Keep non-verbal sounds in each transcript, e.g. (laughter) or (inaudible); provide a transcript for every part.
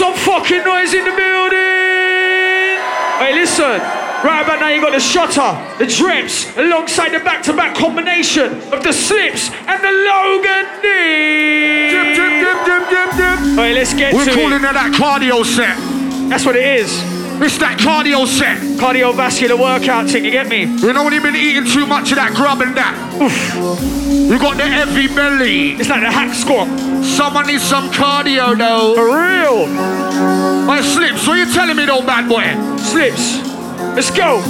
some fucking noise in the building. Hey, listen. Right about now, you got the Shotta, the Dreps, alongside the back-to-back combination of the Slipz and the Logan D. Dip, dip, dip, dip, dip, dip. Hey, let's get We're to calling it. it that cardio set. That's what it is. It's that cardio set. Cardiovascular workout thing, you get me? You know when you've been eating too much of that grub and that? You got the heavy belly. It's like the hack squat. Someone needs some cardio though. For real. My Slipz, what you telling me though, bad boy? Slipz. Let's go.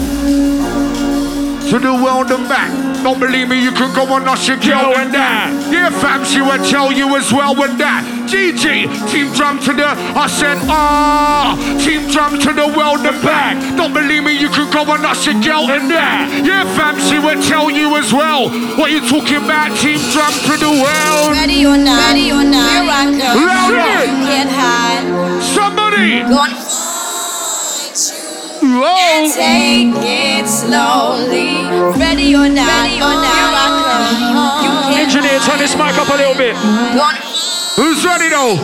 To the world and back. Don't believe me, you can go on us your girl and that. Yeah, fam, she would tell you as well with that. GG, team drum to the, I said, ah, team drum to the world and back. Don't believe me, you can go on us your girl and that. Yeah, fam, she would tell you as well. What you talking about, team drum to the world? Ready or not, ready or not, here I come. Louder. Get high, Somebody! Gonna Whoa! take it slowly. Ready or not, ready or oh, not, here I come. You can Engineer, turn this mic up a little bit. gonna Who's ready though?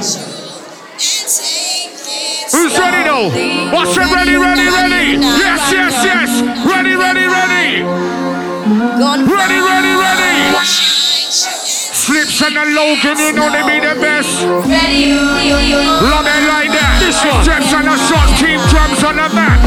Who's ready though? What's it? Ready, ready, ready? Yes, yes, yes! Ready, ready, ready! Gonna Ready, ready, ready! Slipz and the Logan, you know they be the best. ready, Love it like that. This one. Steps on the shots, team drums on the back.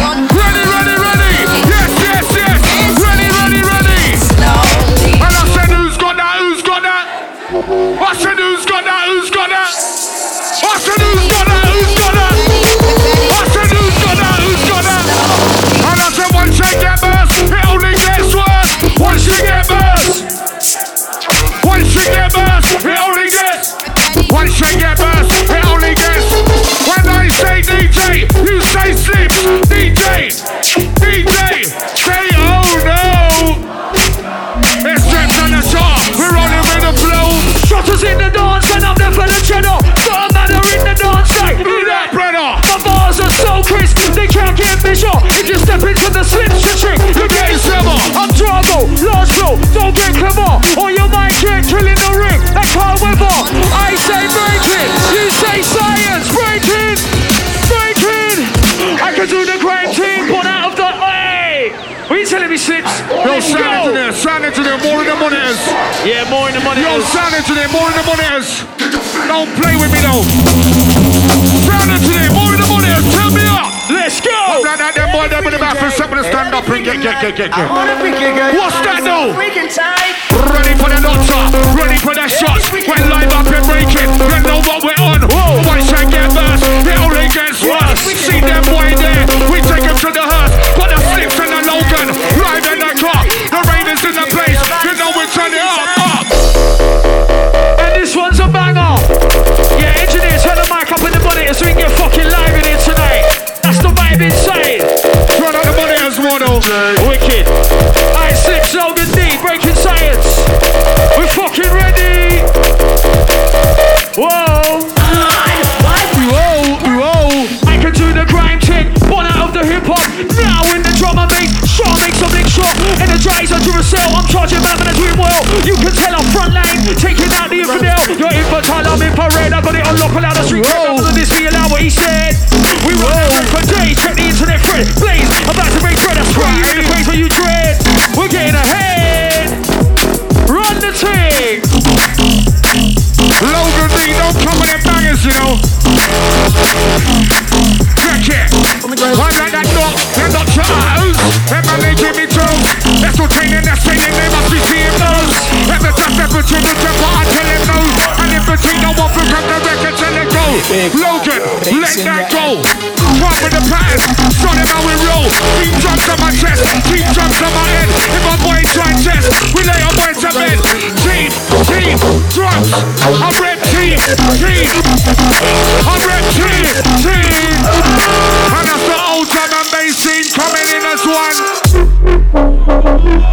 Engineer, sound engineer, more in the monitors. Yeah, more in the money. Yo, sound engineer, more in the monitors. Don't play with me though. Sound engineer, more in the monitors. Tell me up. Let's go. I'm Like that, them boy, them in the bathroom, step to stand up and get, get, get, get, get. What's that though? Ready for the doctor, ready for the shots. We're live up and breaking. You know what we're on. Once I get burst, it only gets worse. See them boy there, we take him to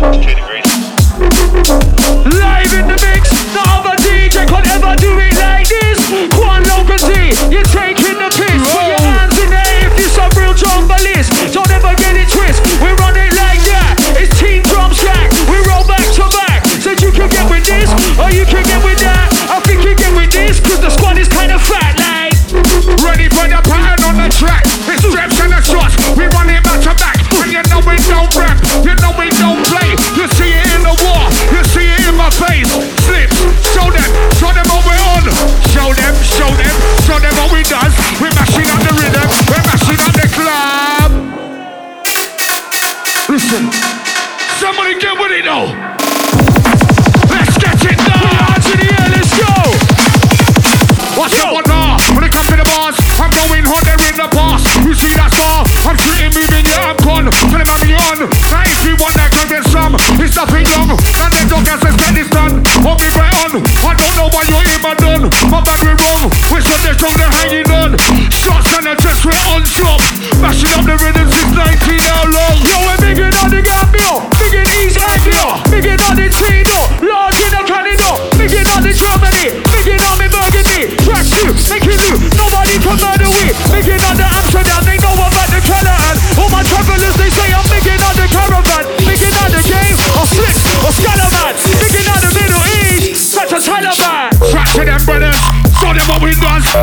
Live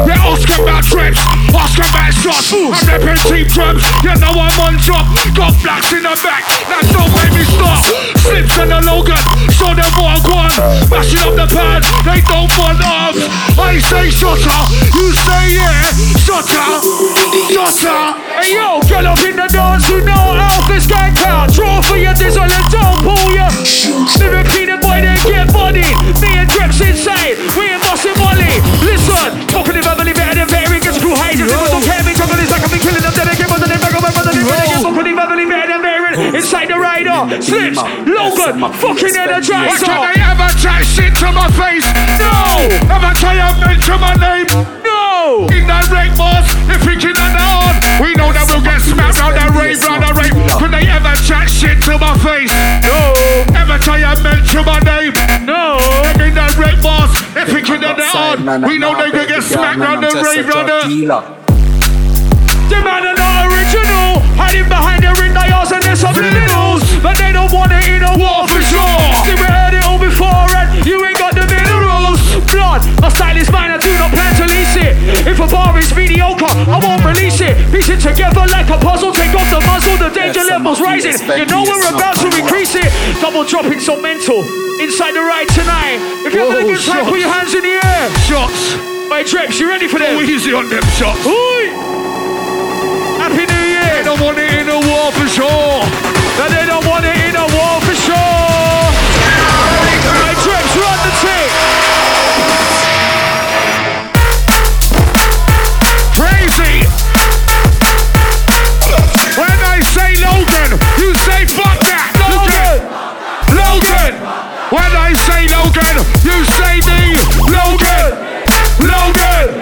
we Oscar about trips. Oscar about shots. I'm repping cheap drums. You know I'm on top. Got blacks in the back. That's no way we stop. Slipz and the Logan. Mashing up the pad. They don't want arms. I say Shotta. You say yeah. Shotta. Shotta. Hey yo, get up in the dance, you know how this guy count. Draw for your diesel and don't pull ya. Lyrically, the boy they get body. Me and Dreps inside, we ain't bossing Molly. Listen, talking about Beverly better than very gets cool. If people don't care, the. Slipz, Logan, fucking Why energizer. can't they ever chat shit to my face? No, Ever try and mention my name? no. Indirect boss, if we can that on, we know that we'll get smacked round the rave, round the rave. Could they ever chat shit to my face? No, Ever try and mention my name? no. Indirect boss, if we can that on, we know they could get smacked round the rave, round the. The are not original. Hiding behind the ring, they also their subliminals. But they don't want it in a war for sure. See, we heard it all before, and you ain't got the minerals. Blood, my style is mine, I do not plan to lease it. If a bar is mediocre, I won't release it. Piece it together like a puzzle, take off the muzzle, the danger level's rising. You know we're about to increase it. Double dropping so mental. Inside the ride tonight. If you're having a good time, put your hands in the air. Shots, My trips, you ready for go them? easy on them shots. Oi! Don't want it in the war for sure. That they don't want it in a war for sure. My trips run the tick. Crazy. When I say Logan, you say fuck that. Logan. Logan. When I say Logan, you say me. Logan. Logan.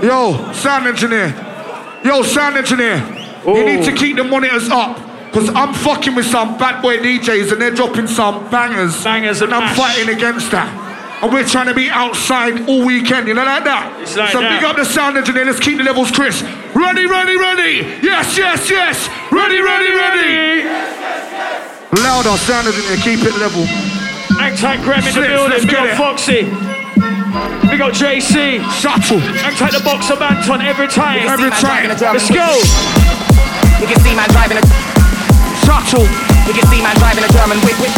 Yo, sound engineer. Yo, sound engineer. You need to oh. keep the monitors up. Because I'm fucking with some bad boy DJs and they're dropping some bangers. Bangers and I'm mash. fighting against that. And we're trying to be outside all weekend, you know, like that. It's like so that. big up the sound engineer, let's keep the levels crisp. Ready, ready, ready. Yes, yes, yes. Ready, ready, ready. Yes, yes, yes. Louder, sound engineer, keep it level. Hang tight, Graham in the building. Big up. Foxy. Big up JC. Shuttle. Hang tight the boxer Anton every time. Every time. Let's go. You can see man driving a Shuttle. You can see man driving a German whip whip.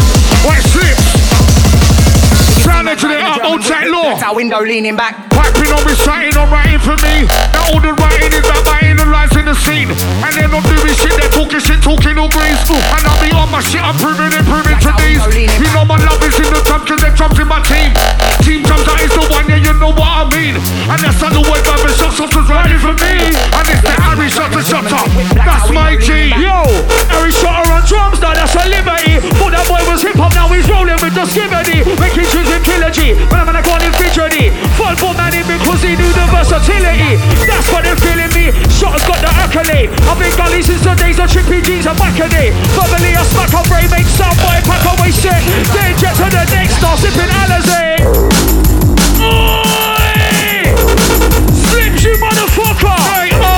Where it slips. You can see Sound man engineer driving up, old whip, tight law. That's our window leaning back. Piping on reciting or writing for me. Now all the writing is about writing the in scene. And they're not doing shit, they're talking shit, talking all grease. And I'll be on my shit, I'm proving it, proving to these. You know my love is in the drum, cause they're drums in my team. Team drums, that is the one, yeah, you know what I mean. And that's how the way Baba shots shots was writing for me. And it's the Harry Shotta Shotta. That's my G. Yo, Harry Shotta on drums now, that's a liberty. But that boy was hip hop, now he's rolling with the skibbity. Making tunes with Killer G. When I'm gonna call him fidgety. Fall for in because he knew the versatility. That's what they're feeling me. Shotta's got the accolade. I've been gully since the days of trippy jeans and a. Verbally, I smack up Ray, make sound boy, pack away shit. Then jet to the next star, sipping Alizé. Oi! Slims, you motherfucker! Say oh,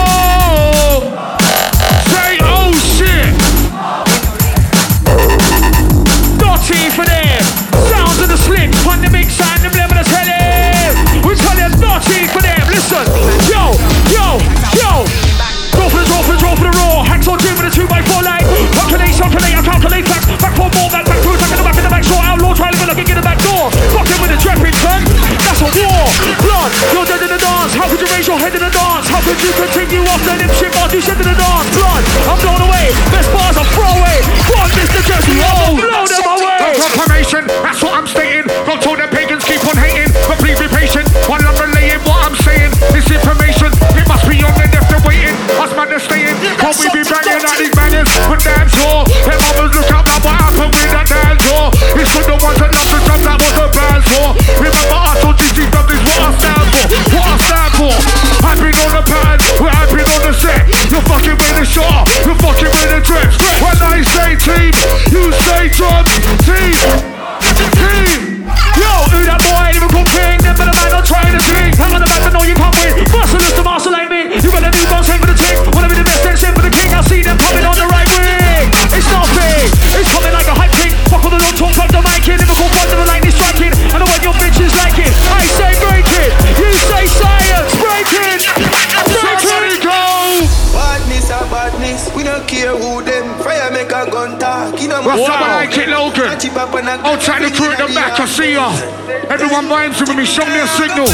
I'll try to crew at the back, I see ya. Everyone vibes with me, show me a signal.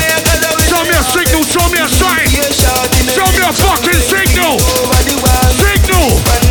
Show me a signal, show me a sign. Show me a fucking signal. Signal!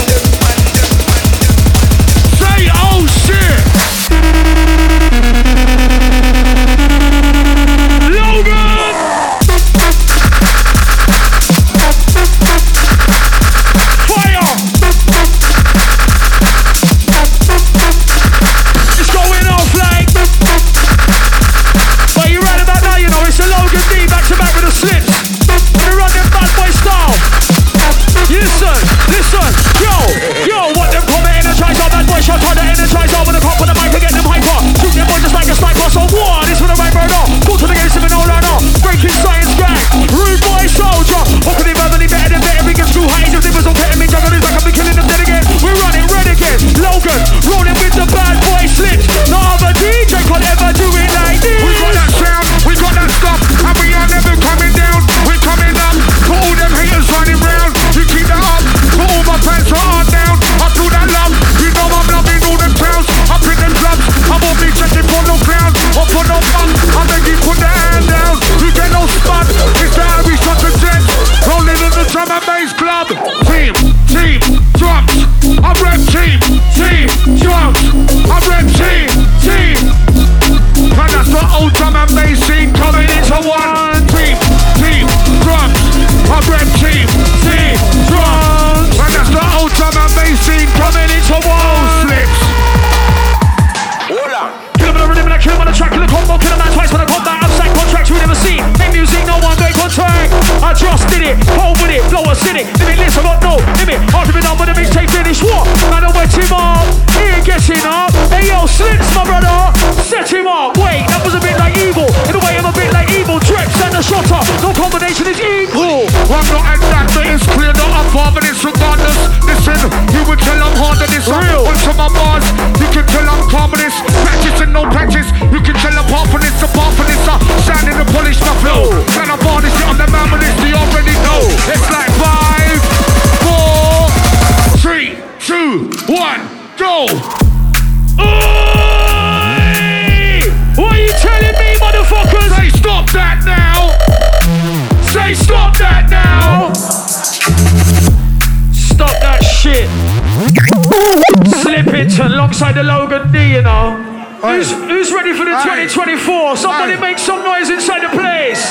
Alongside the Logan D, you know. Who's, who's ready for the Aye. 2024? Somebody Aye. make some noise inside the place!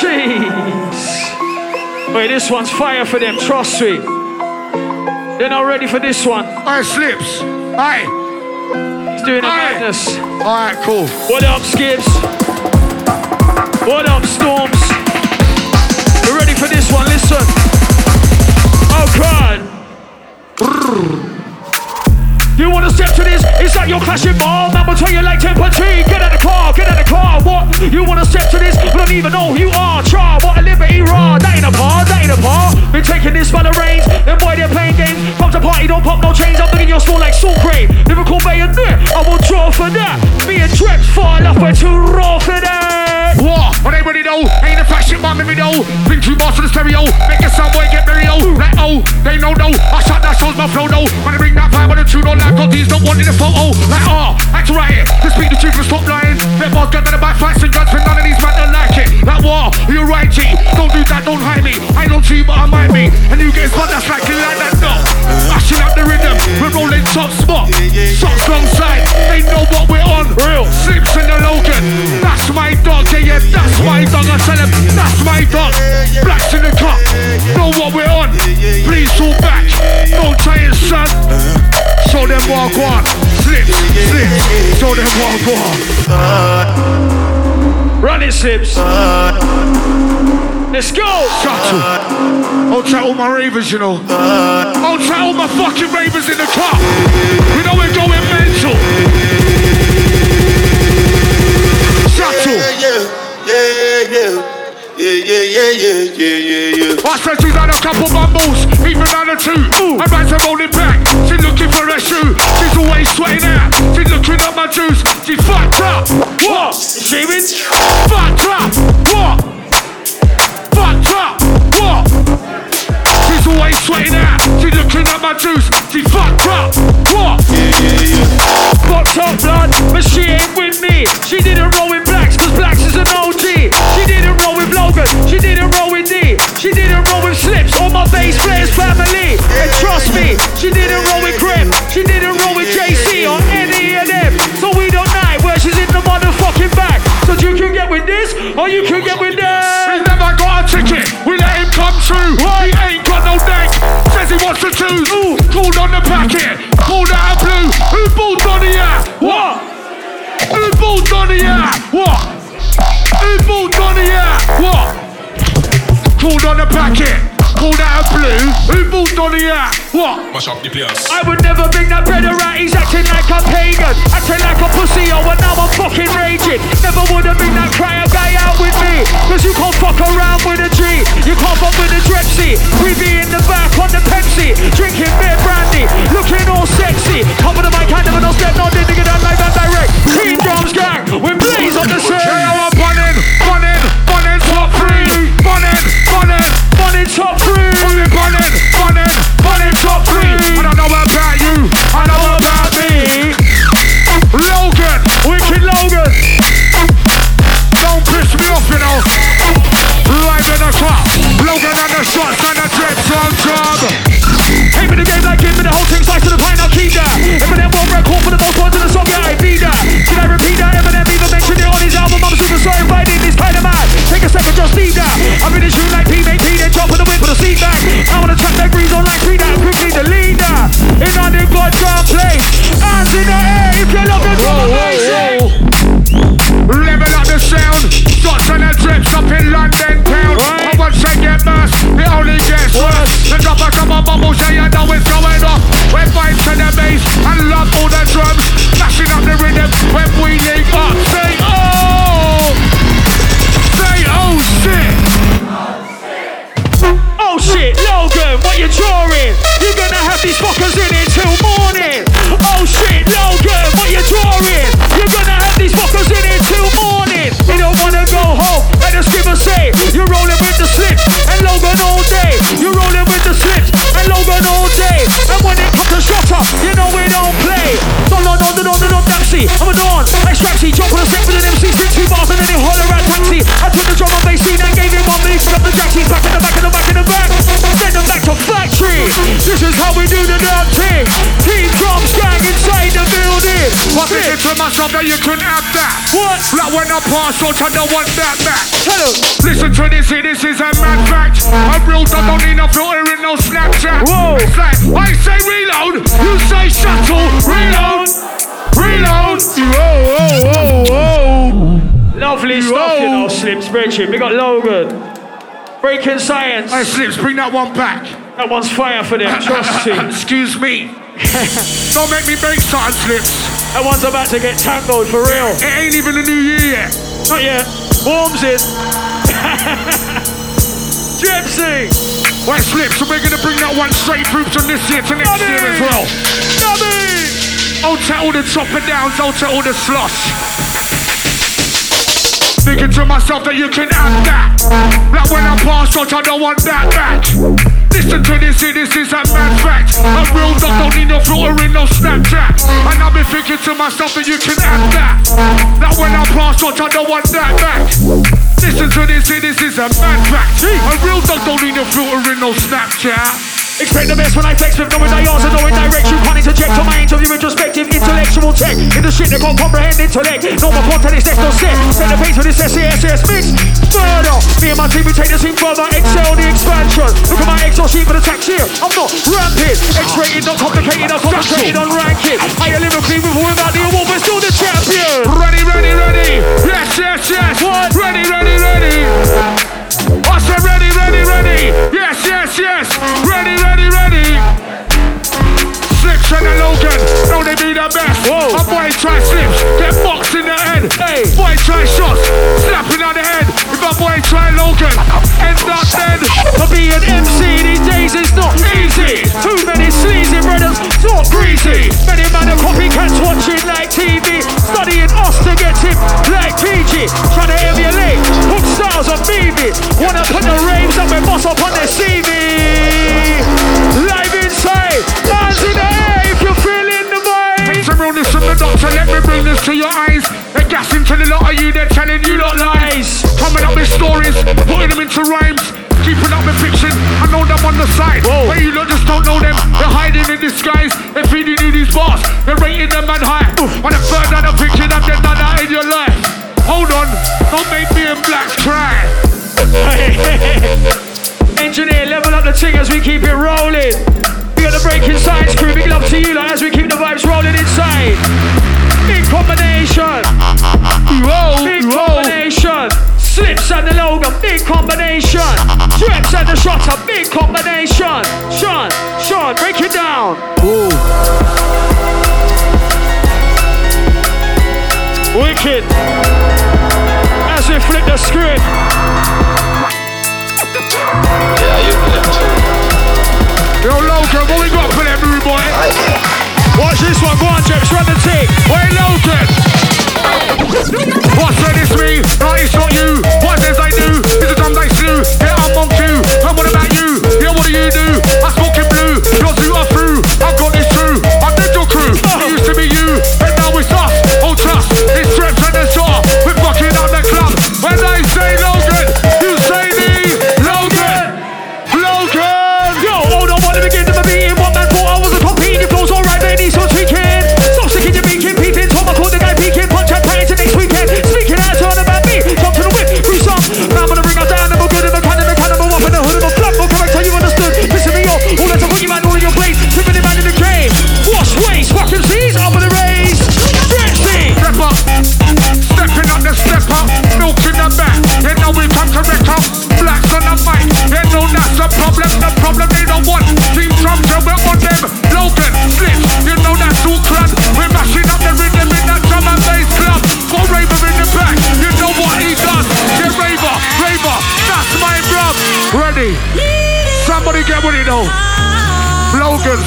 Jeez. Wait, this one's fire for them, trust me. They're not ready for this one. Alright, Slipz. Alright, He's doing a Aye. madness. alright, cool. What up, Skips? What up, Storms? Like you're clashing mom. I'ma tell you like Tempa T. Get out the car, get out of the car. What? You wanna step to this? You don't even know who you are. Char, what a liberty raw. That ain't a bar, that ain't a bar. Been taking this by the reins. Then boy, they're playing games. Pump to party, don't pop no chains. I'm looking your store like salt grade. Lyrical bayonet. I will draw for that. Me and Dreps fall off, we're too raw for that. Well, they ready though. Ain't a flashing bomb in me though. Bring two bars to the stereo. Make a sound boy get merry oh. Like oh, they know though. I shot that shows my flow though. When I bring that vibe on the tune on like got these don't want in the photo. Like oh, act right. To speak the truth and stop lying. Let bars get to the back fights and guns for none of these men don't like it. Like what? You're right, G. Don't do that, don't hide me. I don't see but I might be. And you get spot that's like like that no. Mashing up the rhythm. We're rolling top spot. Shots wrong side. They know what we're on. Real. Slipz in the Logan. That's my dog. Yeah, yeah, that's my dog. I tell him, that's my dog. Blacks in the cup. Know what we're on. Please fall back. Don't son. Show them walk one. Slipz, Slipz. Show them walk one. Run it, Slipz. Let's go. Shuttle. I'll chat all my ravers, you know. I'll chat all my fucking ravers in the car. You know we're going mental. Shuttle. Yeah, yeah, yeah. Yeah, yeah, yeah, yeah, yeah, yeah, yeah. I said she's had a couple bumbles, even had a two. I ran to roll it back. She's looking for a shoe. She's always sweating out. She's looking at my juice. She fucked up. What? Shaving? Fucked up. What? Fucked up. What? She's always sweating out. She's looking at my juice. She fucked up. What? Fucked up blood, but she ain't with me. She didn't roll or my bass players family. And trust me, she didn't roll with Grip, she didn't roll with JC or any of them. So we don't know where she's in the motherfucking back. So you can get with this, or you can get with He's that. never got a ticket. We let him come through. He ain't got no neck. Says he wants to choose. Ooh, called on the packet. Called out of blue. Who bought Donny out? What? Who bought Donny out? What? Who bought Donny out? What? Called on the packet. Who bought Donny out? What? Mash up the place. I would never bring that brother out, he's acting like a pagan. Acting like a pussy, oh, and now I'm fucking raging. Never would've bring that cryer guy out with me. Cause you can't fuck around with a G. You can't fuck with a Drepsy We be in the back on the Pepsi. Drinking beer brandy, looking all sexy. Top of the mic, hand never no step, no did nigga that live and direct. Team drums gang, we blaze on the Yeah, scene I'm bunning, bunning, bunning top three. Bunning, bunning, Bunny top three is how we do the damn thing. Team drums gang inside the building. But thinking to myself that you couldn't have that. What? Like when I pass out, I don't want that back. Tell 'em. Listen to this, here, this is a mad fact. A real dog don't need no filter in no Snapchat. Whoa. It's like, I say reload, you say shuttle, reload, reload. Whoa, whoa, whoa, whoa. Lovely stuff, you know, Slim spreadsheet. We got Logan. Breakin Science. Hey, Slipz, bring that one back. That one's fire for them, trust me. (laughs) Excuse me. (laughs) don't make me make something, Slipz. That one's about to get tangled for real. It ain't even the new year yet. Not yet. Warms in. (laughs) Gypsy. Wait, Slipz, so we're gonna bring that one straight through from this year to next year as well. I'll tell all the chopper downs, I'll tell all the slush. Thinking to myself that you can have that. Like when I pass out, I don't want that back. Listen to this, here, this is a mad fact. A real dog don't need no filter in no Snapchat. And I've been thinking to myself that you can have that. Like when I pass out, I don't want that back. Listen to this, here, this is a mad fact. A real dog don't need no filter in no Snapchat. Expect the best when I flex with no dials and no indirection. Can't interject on my interview introspective intellectual tech. In the shit they can't comprehend intellect. No more content is next no set. Set the pace with this SCSS mix. Murder. Me and my team we take this thing further. Excel the expansion. Look at my Excel sheet for the tax here. I'm not rampant. X-rated, not complicated. I'm concentrated on ranking. Higher lyrically with or without the award, but still the champion. Ready, ready, ready. Yes, yes, yes. What? Ready, ready, ready. Said ready, ready, ready. Yes, yes, yes. Ready, ready, ready. Slipz and a Logan, know they be the best. Whoa. A boy try Slipz, get boxed in the head. Hey. Boy try shots, slapping on the head. If a boy try Logan, end up dead. To be an MC these days is not easy. Too many sleazy brothers, not greasy. Many man are copycats watching like TV, studying us to get him like PG. Trying to put styles on Wanna put the raves up and boss up on their CV. Live inside, hands in the air if you're feeling the vibe. Some realness from the doctor, let me bring this to your eyes. They're gassing to the lot of you, they're telling you lot lies. Coming up with stories, putting them into rhymes. Keeping up with fiction, I know them on the side. Whoa. But you lot just don't know them. They're hiding in disguise. They're feeding you these bars. They're rating them man high. On the third and the picture that they've done that in your life. Hold on, don't make me and Blacks cry. (laughs) Engineer, level up the ting as we keep it rolling. We got the Breakin Science crew, big love to you lot as we keep the vibes rolling inside. Big combination, Whoa, big combination. Slips and the logo, big combination. Dreps and the shots, a big combination. Sean, Sean, break it down. Wicked you flip the script? Yeah, you flipped. Yo, Logan, what we got for that rude boy? Watch this one, go on, Jeps, run the tape. Wait, Logan. What's on this me? 97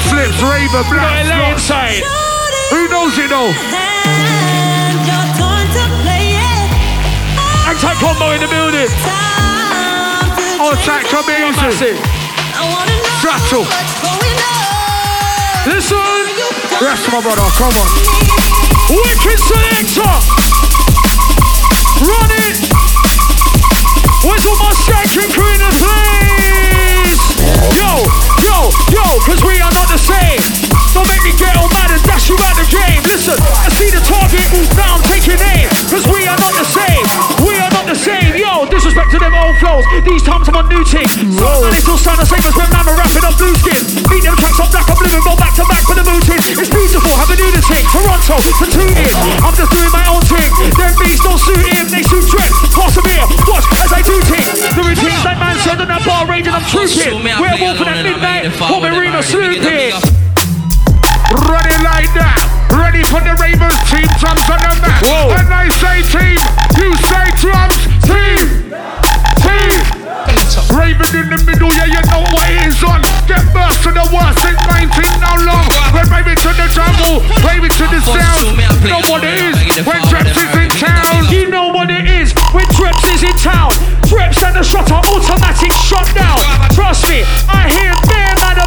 Flips, raver, Black, Got inside. Who knows you know? Attack combo in the building. Oh, Attack amazing. Rattle. Listen. Rest my brother, come on. Wicked selector. Run it. Where's all my second queen of please? Yo. Yo, yo, cause we are not the same. Don't make me get all mad and dash you out the game. Listen, I see the target, now I'm taking aim. Cause we are not the same. We are not the same. Yo, disrespect to them old flows. These times I'm on new team. Some man, it still sound the same as when I'm rapping on blue skin. Beat them tracks up black, I'm living, go back to back for the routine. It's beautiful, have a unity. Toronto, to tune in. I'm just doing my own thing. Their beats don't suit him, they suit Trent. Pass a here, watch as I do team. The routines that man said and that bar range and I'm trooping. We're wolfing at midnight home arena slooping. Running like that. Ready for the Ravens team. Drums on the mat. Whoa. When I say team, you say drums. Team. Team. Raven in the middle, yeah, you know what it is on. Get burst to the worst since 19 now long. When Raven to the jungle, Raven to the sound. Know what it is when Dreps is in town. You know what it is when Dreps is in town. Dreps and the Shotta, automatic shut down. Trust me, I hear bear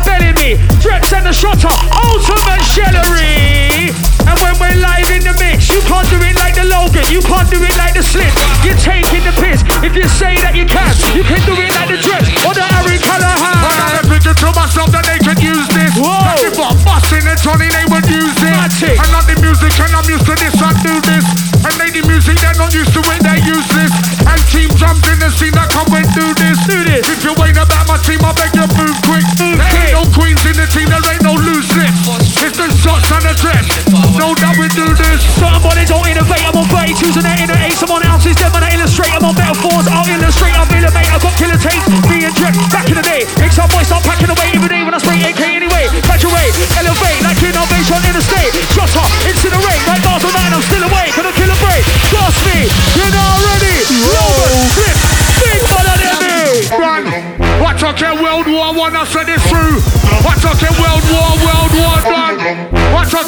belling me. Dreps and the Shotta, ultimate shellery. And when we're live in the mix, you can't do it like the Logan, you can't do it like the Slip. You're taking the piss. If you say that you can, you can do it like the Dreps or the Harry I Callahan. got a picture to myself that they could use this. Whoa. If I'm busting and Johnny, they would use it. Magic. And not the music, and I'm used to this, I do this. And they the music, they're not used to it, they're useless. And team drums in the scene that come and. Do this.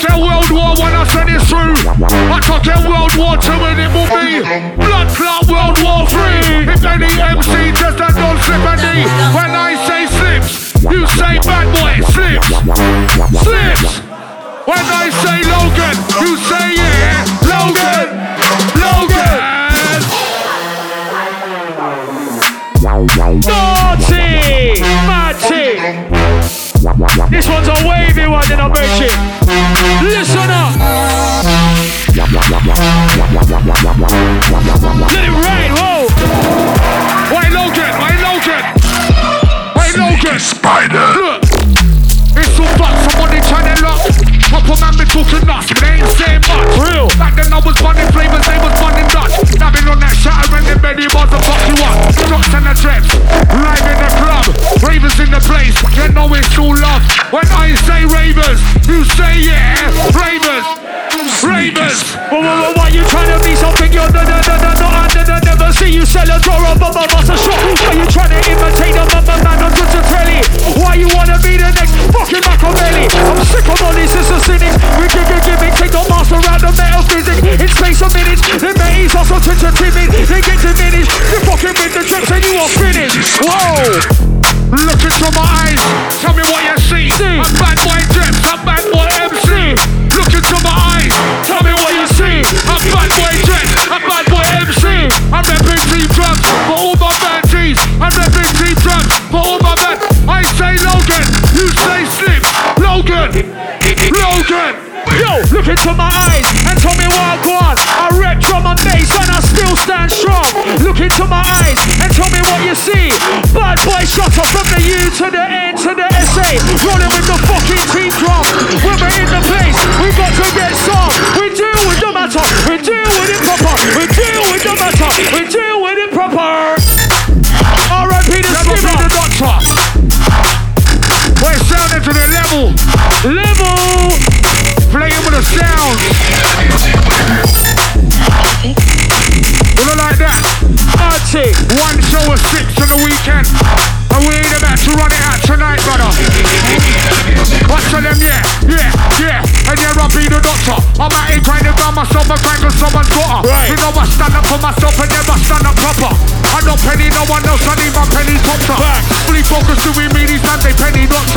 Out, World War One, I said it through. Watch out, get World War Two, and it will be blood clot World War Three. If any MC just a don't slip a knee. When I say Slipz, you say bad boy Slipz, Slipz. When I say Logan, you say yeah, Logan, Logan. Naughty! Matty! This one's a wavy one in a mention. Listen up!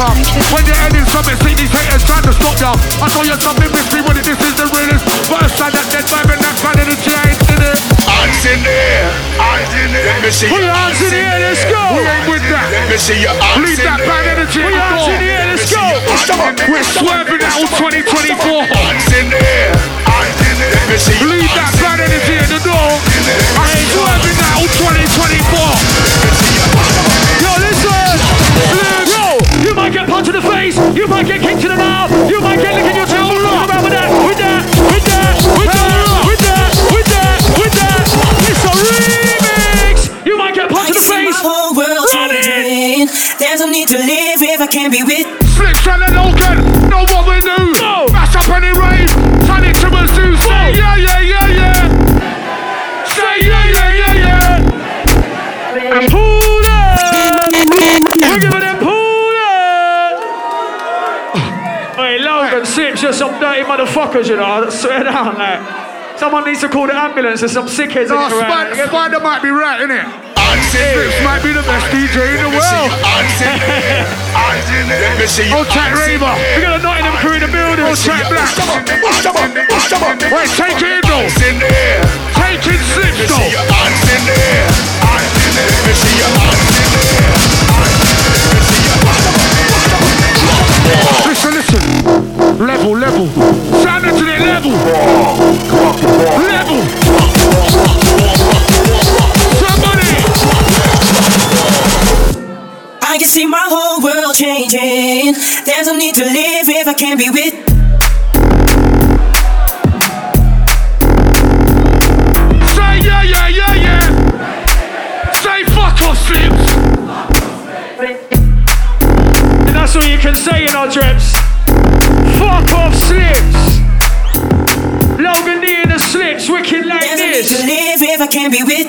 Up. When you're ending something, see these haters trying to stop you. I saw you're something mystery when this is the realest. But aside that dead vibe and that fan of the giant in it. Hands in the air. Hands in the air. Let me see your hands in the air, let's go. We ain't with that. Let me see your hands Leave in that the bad energy Put at your the hands in the air, let's go. We're swerving out 2024. Hands in the air. Hands in the air. Let me see your Leave that bad energy at the door. I ain't swerving out 2024. strips might get punched in the face, you might get kicked in the mouth, you might get your tail. With that, with that, with that, with that, with that, with that, with that. It's a remix. You might get punched in the face. Whole world Run it. There's no need to live if I can't be with. Slick, are some dirty motherfuckers, you know. I swear down, like. Someone needs to call the ambulance. There's some sickheads No, in here. Spider, around. Spider might be right, innit? Hands in Strips there. might be the best DJ in the Let me see world. your hands in there. Hands in there. Let me see your Old oh, Jack hands in Raver. We got a Nottingham crew in the building. Old Jack Black. Wait, take it in though. Hands in there. Take it Slipz Let me see though. your hands in there. Hands in there. Let me see your hands in there. Listen, listen. Level, level. Sound it to the level. Level. Somebody. I can see my whole world changing. There's no need to live if I can't be with. Say yeah, yeah, yeah, yeah. Say fuck off, Slipz. And that's all you can say in our drips. Fuck off Slipz. Logan D in the Slipz, wicked like There's this. to live if I can't be with.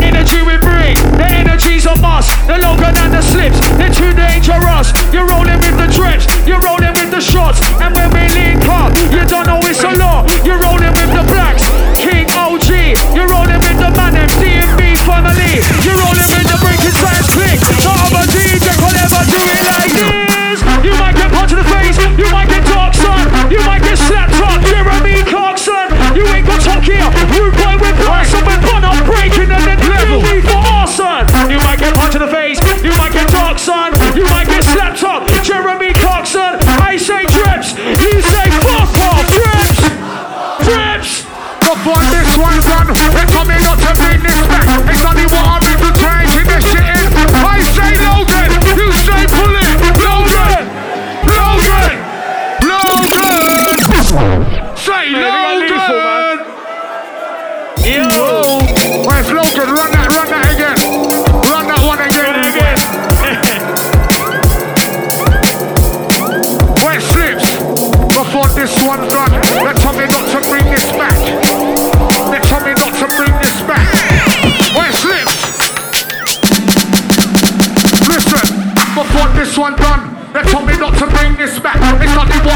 Energy we bring, the energy's on us. The Logan and the Slipz, they're too dangerous. You're rolling with the Dreps, you're rolling with the shots. And when we link up, you don't know it's a lot. You're rolling with the blacks, King OG. You're rolling with the man, DnB family. You're rolling with the Breakin Science click. No other DJ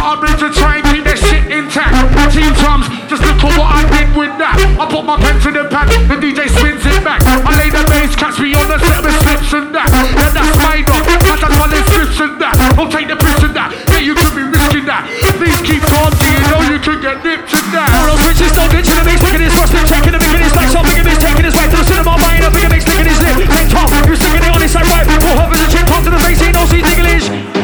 It's only what I bring to try and keep this shit intact. Team drums, just look at what I did with that. I put my pen to the pad, the DJ spins it back. I lay the bass, catch me on the set with Slipz and that. Yeah, that's my dog. I done my slips and that. Don't take the piss and that. Yeah, you could be risking that. Please keep do you know you could get nipped and that. All those bitches don't ditch in the mix, taking his first lip, checking the in his back, so big in his taking his way to the cinema, buying a bigger mix, sticking his lip. Tank top, you're sticking it on his side right, pull as a chip, palm to the face, he knows he's English.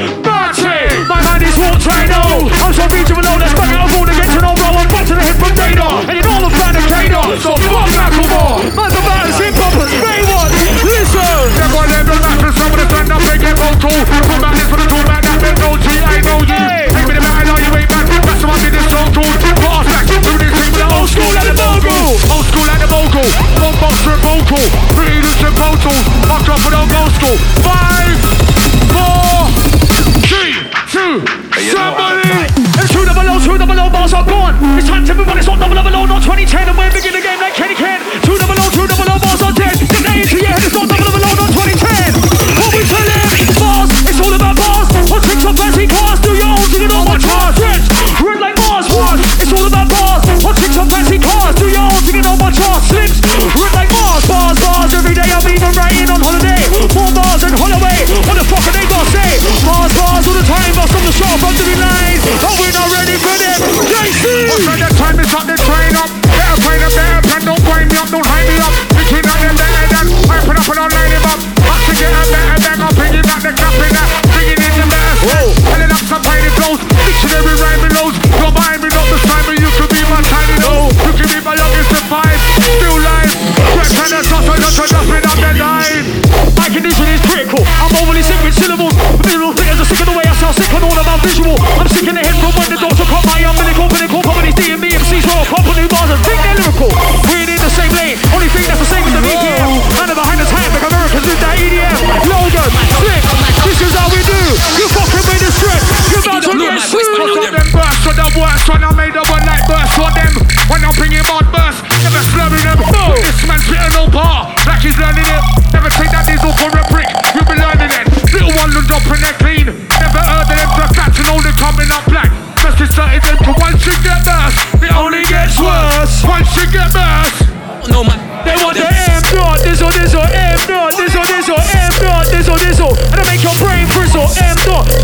Can I hit.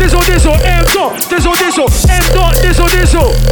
diso, diso, M dot, this diso, M dot, diso, diso.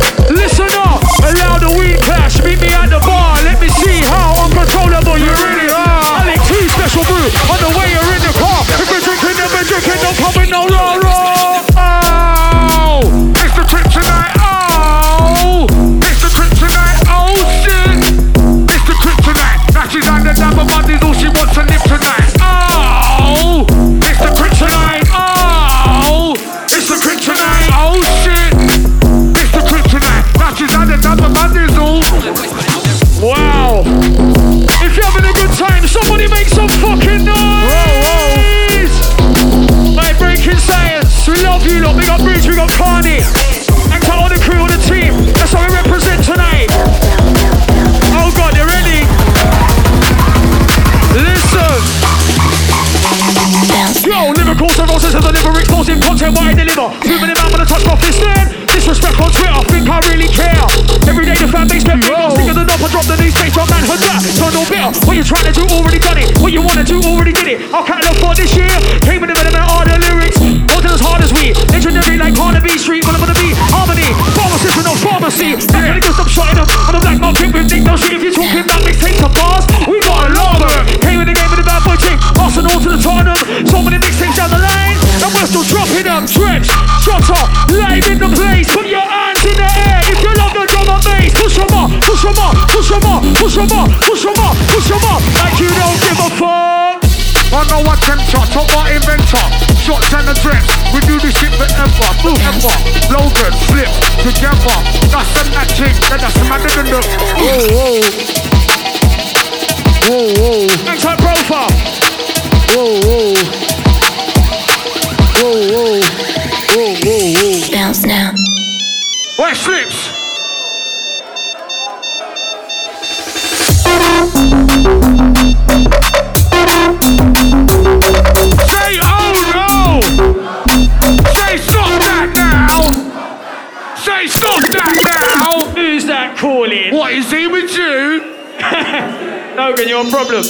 What is he with you? (laughs) Logan, you're a problem. (laughs)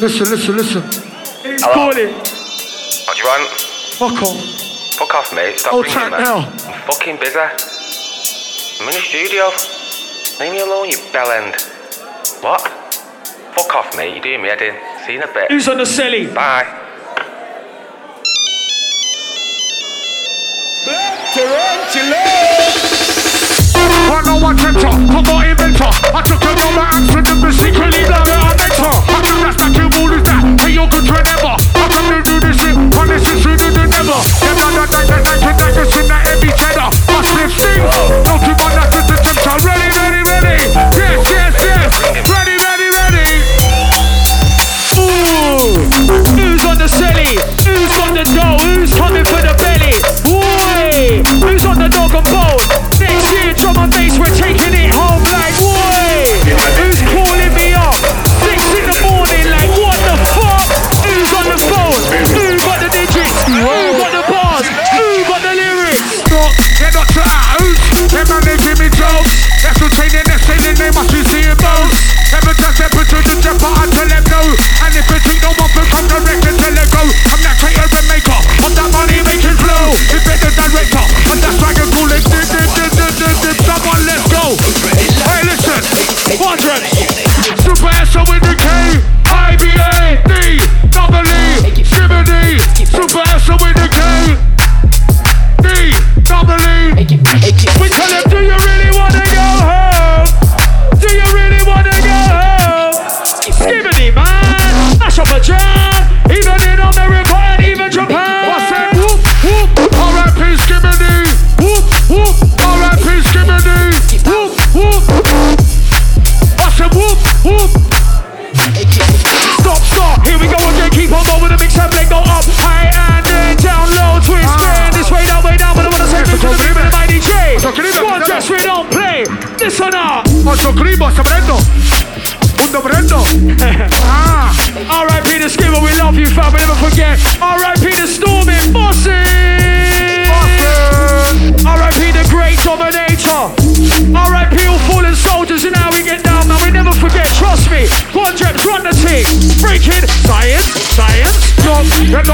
listen, listen, listen. He's calling. What do you want? Fuck off. Fuck off, mate. Stop I'll ringing, track now. I'm fucking busy. I'm in the studio. Leave me alone, you bell end. What? Fuck off, mate. You're doing me head in. See you in a bit. Who's on the celly? Bye. Tarantula! I know I tempt her, I'm not inventor. I took her number and sent them to secretly blow it on mentor. I do that, stack your ball is that, hey, you're good to never. I come to do this shit, and this is sooner than ever. Never, never, never, never, never, never, never, that heavy cheddar. I slip things, don't keep on that, this is tempter. Ready, ready, ready. Yes, yes, yes. Ready, ready, ready. Ooh, who's on the celly? Who's on the dough? Who's coming for the belly? Whoa, who's on the dog and we're taking it home like whoa. Who's calling me up? Six in the morning like what the fuck? Who's on the phone? Who got the digits? Who got the bars? Who got the lyrics? Stop, they're not they they must bones. Never touch ever to the jumper until and if it ain't no one for some directors to it go, I'm that creator and maker of that money make making flow. It's the director, I'm that dragon ruling. Someone, let's go. Hey, let's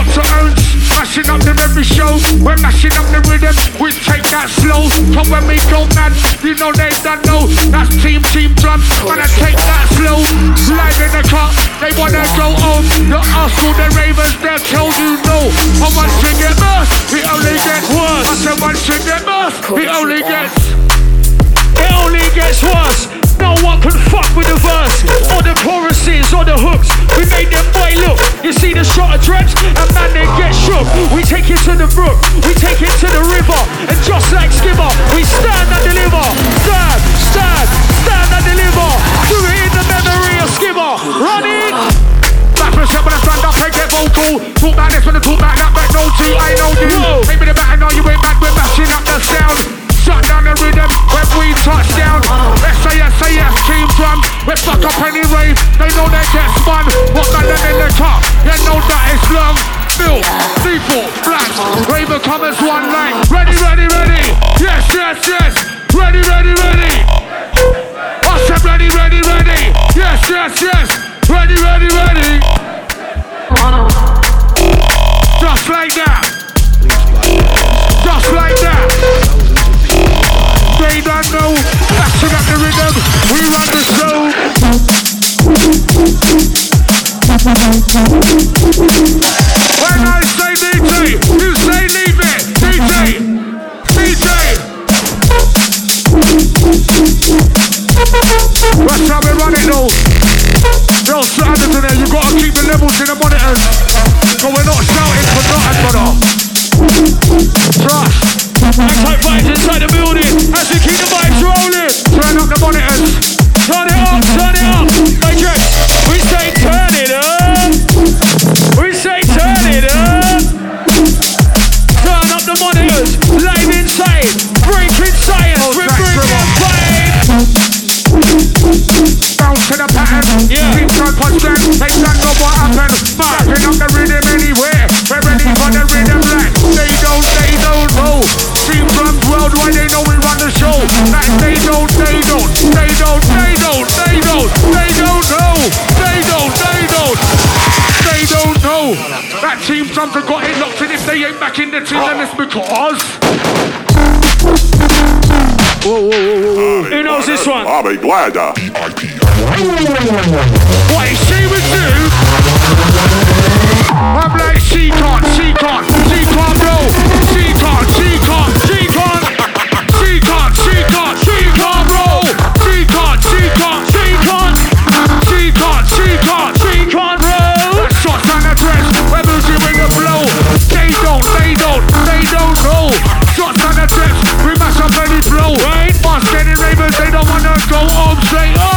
up to earth, mashing up the every show. We're mashing up the rhythm, we take that slow. Come when we go mad, you know they don't know. That's team, team drum, man, I take that slow. Slide in the car, they wanna go home. The hustle, the ravers, they'll tell you no. I want to get us, we only get worse. I said once we get us, we only get. it only gets worse. No one can fuck with the verse, or the choruses, or the hooks. We made them boy look. You see the shot of dreads? They ain't back in the team, then it's because. Who knows this one? I'll be glad to. What is she would do? I'm like she can't, she can't, she can't roll, she can't, she can't, flow. Right? Fast getting ravens, they don't wanna go home straight. Oh!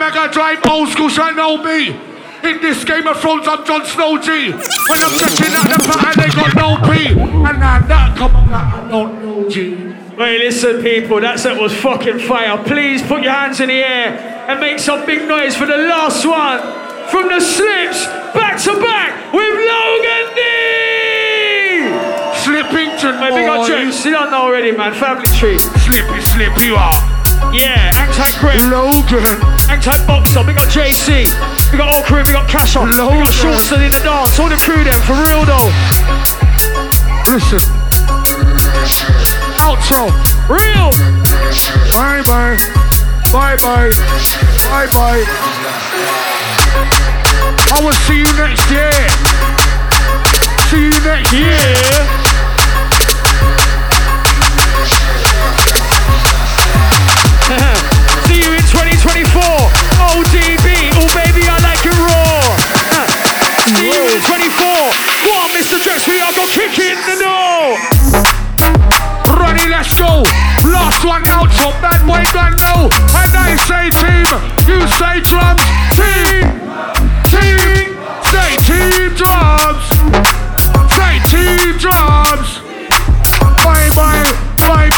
Mega drive old school. Shall know me. In this Game of Thrones, I'm Jon Snow G. When I'm checking out the pattern, they got no P. And now that come on, I don't know G. Wait, listen, people, that set was fucking fire. Please put your hands in the air and make some big noise for the last one from the Slipz, back to back with Logan D. Slippington Wait, big up. You don't know already, man. Family tree. Slippy, slippy, you are. Yeah, Anti Grip, Logan. Anti Boxer, we got JC, we got all crew, we got Cash on, we got. Shortson in the dance, all the crew them, for real though. Listen. Outro. Real. Bye bye. Bye bye. Bye bye. I will see you next year. See you next year. OGB. Oh, baby, I like you raw. Uh, 24. Go on, Mr. Dreps, we are going to kick in the door. Ronnie, let's go. Last one out, so bad boy, bad no. And I say team, you say drums. Team, team, say team drums. Say team drums. Bye bye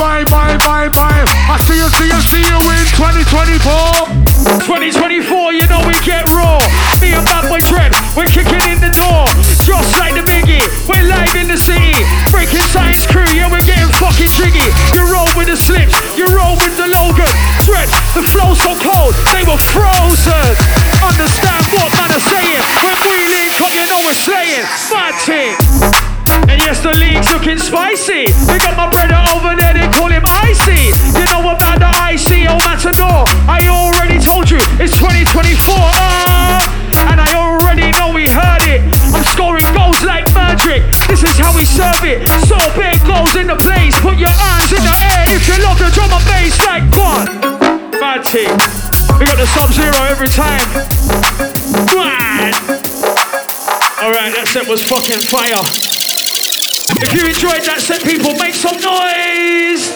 bye, bye, bye, bye. I see you, see you, see you in 2024. 2024, you know we get raw. Me and Bad Boy Dread, we're kicking in the door. Just like the biggie, we're live in the city. Breakin Science crew, yeah, we're getting fucking jiggy. You roll with the Slipz, you roll with the Logan. Dread, the flow so cold, they were frozen. Understand what man are saying. When we leave, come, you know we're slaying. Fighting spicy. We got my brother over there, they call him Icy. You know about the Icy, oh Matador. I already told you, it's 2024. Uh, and I already know we heard it. I'm scoring goals like magic. This is how we serve it. So big goals in the place. Put your hands in the air if you love the drum and bass like one. Bad team. We got the sub zero every time. Alright, that set was fucking fire. If you enjoyed that set, people, make some noise!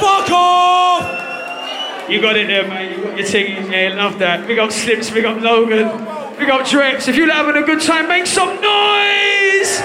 Fuck off! You got it there, mate. You got your thing. Yeah, love that. Big up Slipz, big up Logan, big up Dreps. If you're having a good time, make some noise!